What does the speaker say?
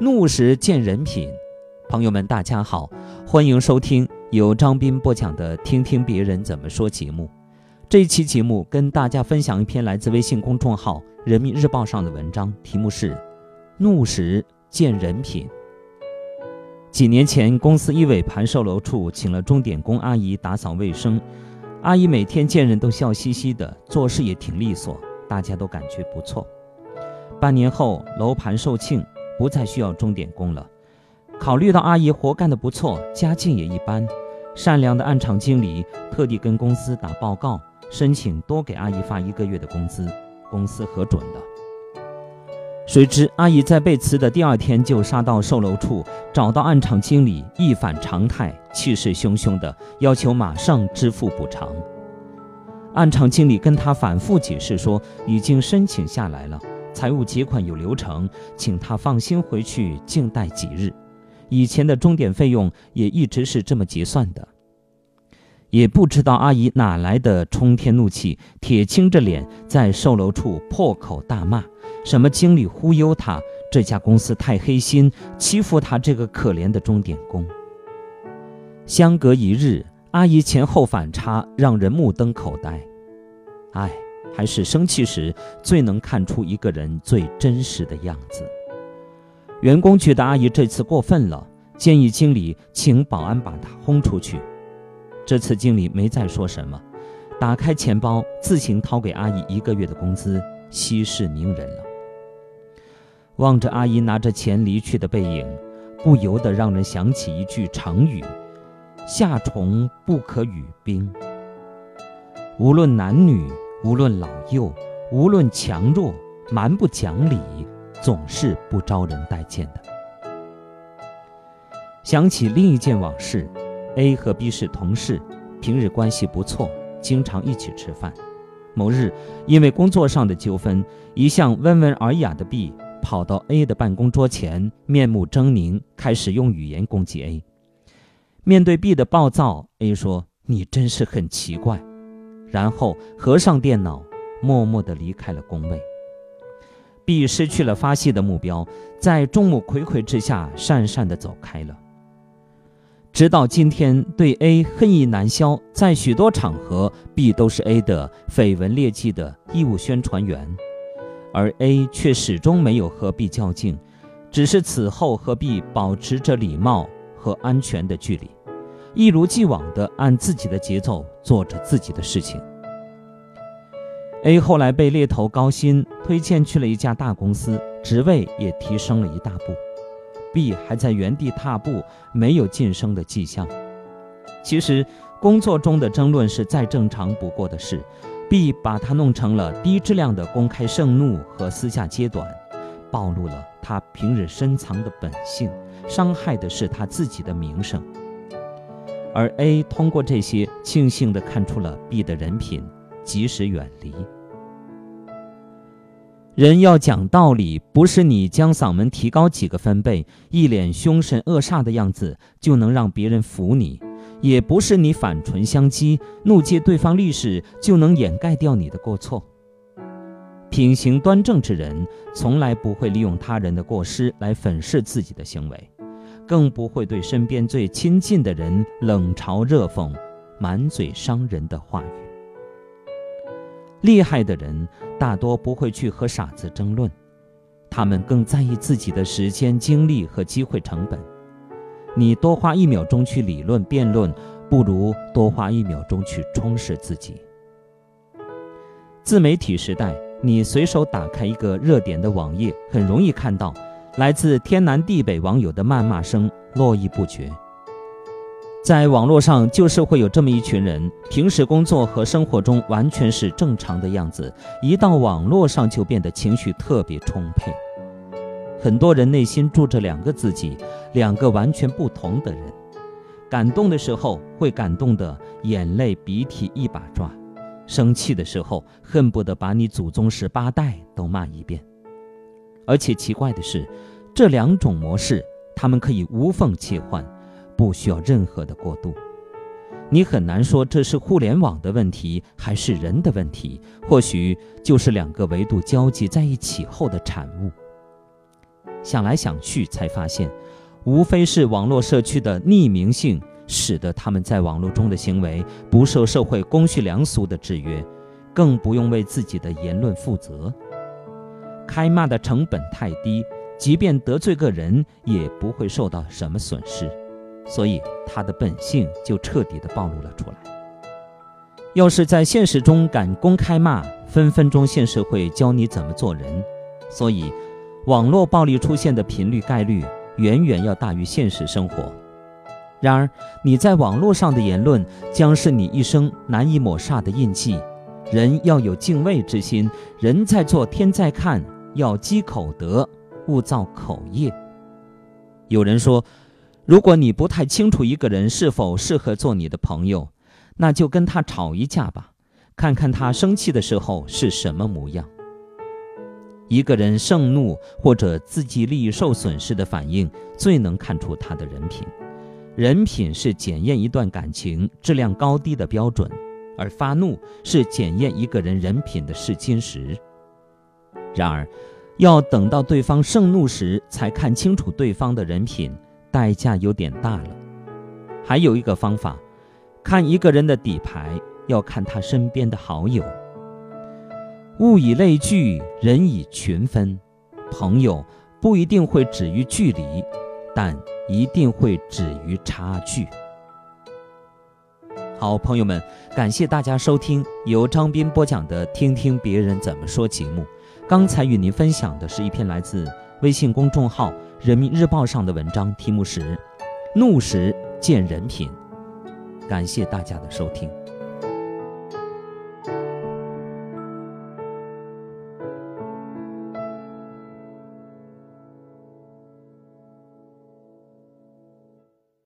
怒时见人品。朋友们，大家好，欢迎收听由张斌播讲的《听听别人怎么说》节目。这一期节目跟大家分享一篇来自微信公众号《人民日报》上的文章，题目是《怒时见人品》。几年前，公司一尾盘售楼处请了钟点工阿姨打扫卫生，阿姨每天见人都笑嘻嘻的，做事也挺利索，大家都感觉不错。半年后，楼盘售罄，不再需要钟点工了。考虑到阿姨活干得不错，家境也一般，善良的暗场经理特地跟公司打报告。申请多给阿姨发一个月的工资，公司核准了。谁知阿姨在被辞的第二天就杀到售楼处，找到暗场经理，一反常态，气势汹汹的要求马上支付补偿。暗场经理跟他反复解释说，已经申请下来了，财务结款有流程，请他放心回去静待几日。以前的钟点费用也一直是这么结算的。也不知道阿姨哪来的冲天怒气，铁青着脸在售楼处破口大骂：“什么经理忽悠她，这家公司太黑心，欺负她这个可怜的钟点工。”相隔一日，阿姨前后反差让人目瞪口呆。唉，还是生气时最能看出一个人最真实的样子。员工觉得阿姨这次过分了，建议经理请保安把她轰出去。这次经理没再说什么，打开钱包，自行掏给阿姨一个月的工资，息事宁人了。望着阿姨拿着钱离去的背影，不由得让人想起一句成语：“夏虫不可语冰。”无论男女，无论老幼，无论强弱，蛮不讲理，总是不招人待见的。想起另一件往事。A 和 B 是同事，平日关系不错，经常一起吃饭。某日，因为工作上的纠纷，一向温文尔雅的 B 跑到 A 的办公桌前，面目狰狞，开始用语言攻击 A。面对 B 的暴躁，A 说：“你真是很奇怪。”然后合上电脑，默默地离开了工位。B 失去了发泄的目标，在众目睽睽之下，讪讪地走开了。直到今天，对 A 恨意难消，在许多场合，B 都是 A 的绯闻劣迹的义务宣传员，而 A 却始终没有和 B 较劲，只是此后和 B 保持着礼貌和安全的距离，一如既往地按自己的节奏做着自己的事情。A 后来被猎头高薪推荐去了一家大公司，职位也提升了一大步。B 还在原地踏步，没有晋升的迹象。其实，工作中的争论是再正常不过的事。B 把它弄成了低质量的公开盛怒和私下揭短，暴露了他平日深藏的本性，伤害的是他自己的名声。而 A 通过这些，庆幸地看出了 B 的人品，及时远离。人要讲道理，不是你将嗓门提高几个分贝，一脸凶神恶煞的样子就能让别人服你；也不是你反唇相讥，怒揭对方历史就能掩盖掉你的过错。品行端正之人，从来不会利用他人的过失来粉饰自己的行为，更不会对身边最亲近的人冷嘲热讽，满嘴伤人的话语。厉害的人大多不会去和傻子争论，他们更在意自己的时间、精力和机会成本。你多花一秒钟去理论辩论，不如多花一秒钟去充实自己。自媒体时代，你随手打开一个热点的网页，很容易看到来自天南地北网友的谩骂声络绎不绝。在网络上，就是会有这么一群人，平时工作和生活中完全是正常的样子，一到网络上就变得情绪特别充沛。很多人内心住着两个自己，两个完全不同的人。感动的时候会感动的眼泪鼻涕一把抓，生气的时候恨不得把你祖宗十八代都骂一遍。而且奇怪的是，这两种模式，他们可以无缝切换。不需要任何的过渡，你很难说这是互联网的问题还是人的问题，或许就是两个维度交集在一起后的产物。想来想去，才发现，无非是网络社区的匿名性，使得他们在网络中的行为不受社会公序良俗的制约，更不用为自己的言论负责。开骂的成本太低，即便得罪个人，也不会受到什么损失，所以他的本性就彻底的暴露了出来。要是在现实中敢公开骂，分分钟现实会教你怎么做人。所以。网络暴力出现的频率概率远远要大于现实生活。然而，你在网络上的言论将是你一生难以抹煞的印记。人要有敬畏之心，人在做天在看，要积口德，勿造口业。有人说，如果你不太清楚一个人是否适合做你的朋友，那就跟他吵一架吧，看看他生气的时候是什么模样。一个人盛怒或者自己利益受损时的反应，最能看出他的人品。人品是检验一段感情质量高低的标准，而发怒是检验一个人人品的试金石。然而，要等到对方盛怒时才看清楚对方的人品，代价有点大了。还有一个方法，看一个人的底牌，要看他身边的好友。物以类聚，人以群分。朋友不一定会止于距离，但一定会止于差距。好，朋友们，感谢大家收听由张斌播讲的《听听别人怎么说》节目。刚才与您分享的是一篇来自微信公众号《人民日报》上的文章，题目是《怒时见人品》。感谢大家的收听。